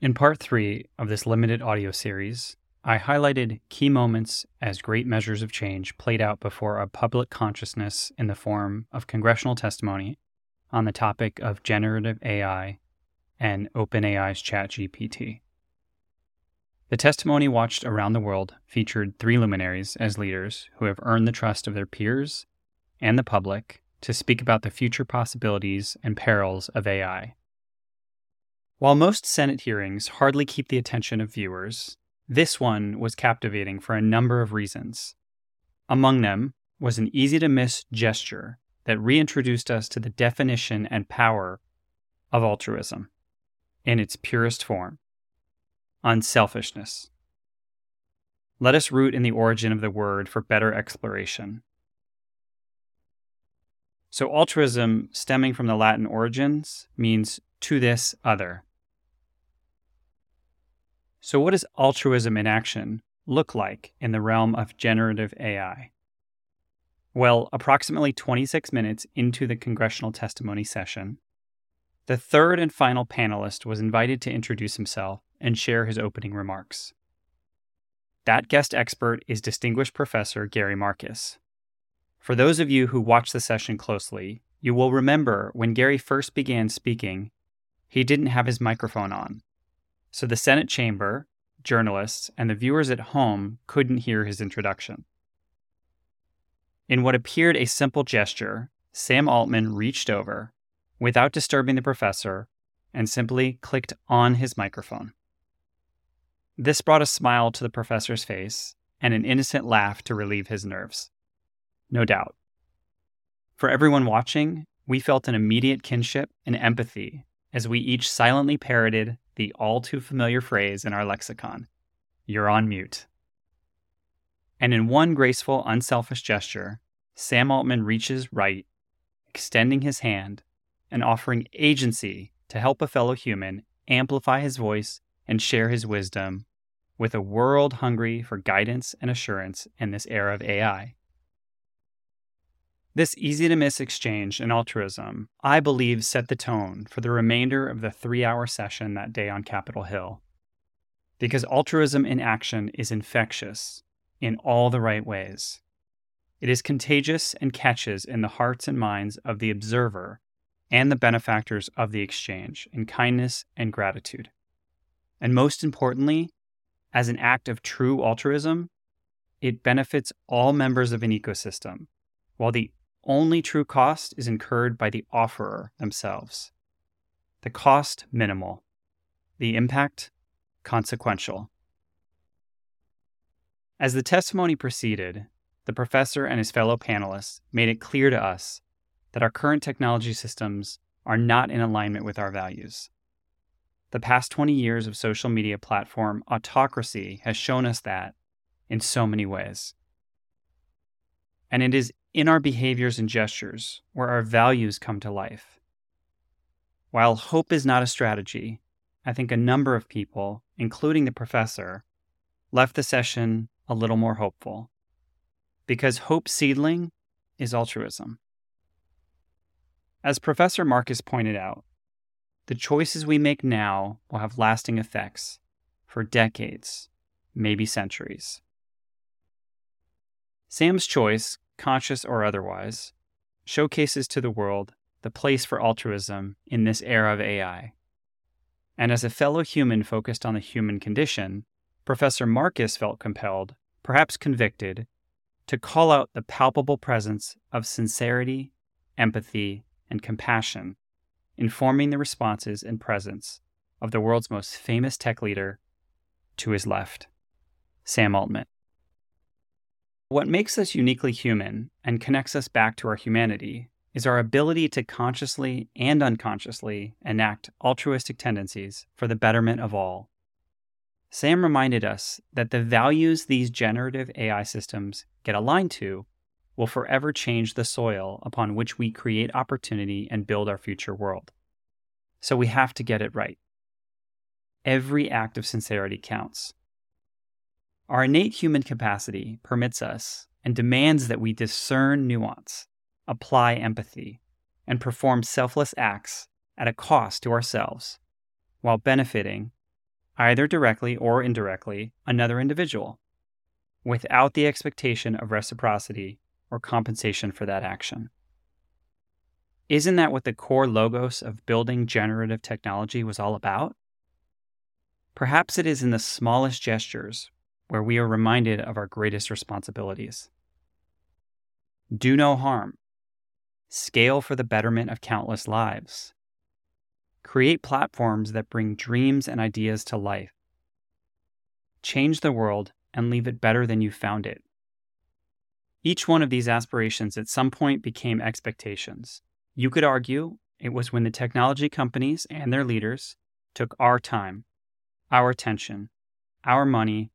In part three of this limited audio series, I highlighted key moments as great measures of change played out before a public consciousness in the form of congressional testimony on the topic of generative AI and OpenAI's ChatGPT. The testimony watched around the world featured three luminaries as leaders who have earned the trust of their peers and the public to speak about the future possibilities and perils of AI. While most Senate hearings hardly keep the attention of viewers, this one was captivating for a number of reasons. Among them was an easy to miss gesture that reintroduced us to the definition and power of altruism in its purest form unselfishness. Let us root in the origin of the word for better exploration. So, altruism, stemming from the Latin origins, means to this other. So, what does altruism in action look like in the realm of generative AI? Well, approximately 26 minutes into the congressional testimony session, the third and final panelist was invited to introduce himself and share his opening remarks. That guest expert is distinguished professor Gary Marcus. For those of you who watched the session closely, you will remember when Gary first began speaking, he didn't have his microphone on. So the Senate chamber, journalists, and the viewers at home couldn't hear his introduction. In what appeared a simple gesture, Sam Altman reached over, without disturbing the professor, and simply clicked on his microphone. This brought a smile to the professor's face and an innocent laugh to relieve his nerves. No doubt. For everyone watching, we felt an immediate kinship and empathy as we each silently parroted the all too familiar phrase in our lexicon You're on mute. And in one graceful, unselfish gesture, Sam Altman reaches right, extending his hand and offering agency to help a fellow human amplify his voice and share his wisdom with a world hungry for guidance and assurance in this era of AI. This easy to miss exchange and altruism, I believe, set the tone for the remainder of the three hour session that day on Capitol Hill. Because altruism in action is infectious in all the right ways. It is contagious and catches in the hearts and minds of the observer and the benefactors of the exchange in kindness and gratitude. And most importantly, as an act of true altruism, it benefits all members of an ecosystem, while the only true cost is incurred by the offerer themselves. The cost minimal, the impact consequential. As the testimony proceeded, the professor and his fellow panelists made it clear to us that our current technology systems are not in alignment with our values. The past 20 years of social media platform autocracy has shown us that in so many ways. And it is in our behaviors and gestures where our values come to life. While hope is not a strategy, I think a number of people, including the professor, left the session a little more hopeful. Because hope seedling is altruism. As Professor Marcus pointed out, the choices we make now will have lasting effects for decades, maybe centuries. Sam's choice conscious or otherwise, showcases to the world the place for altruism in this era of AI. And as a fellow human focused on the human condition, Professor Marcus felt compelled, perhaps convicted, to call out the palpable presence of sincerity, empathy, and compassion, informing the responses and presence of the world's most famous tech leader to his left, Sam Altman. What makes us uniquely human and connects us back to our humanity is our ability to consciously and unconsciously enact altruistic tendencies for the betterment of all. Sam reminded us that the values these generative AI systems get aligned to will forever change the soil upon which we create opportunity and build our future world. So we have to get it right. Every act of sincerity counts. Our innate human capacity permits us and demands that we discern nuance, apply empathy, and perform selfless acts at a cost to ourselves while benefiting either directly or indirectly, another individual, without the expectation of reciprocity or compensation for that action. Isn't that what the core logos of building generative technology was all about? Perhaps it is in the smallest gestures where we are reminded of our greatest responsibilities. Do no harm. Scale for the betterment of countless lives. Create platforms that bring dreams and ideas to life. Change the world and leave it better than you found it. Each one of these aspirations at some point became expectations. You could argue it was when the technology companies and their leaders took our time, our attention, our money,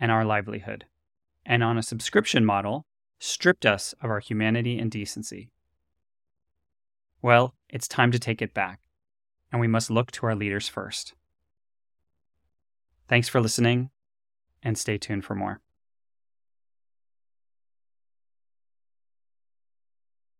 and our livelihood, and on a subscription model, stripped us of our humanity and decency. Well, it's time to take it back, and we must look to our leaders first. Thanks for listening, and stay tuned for more.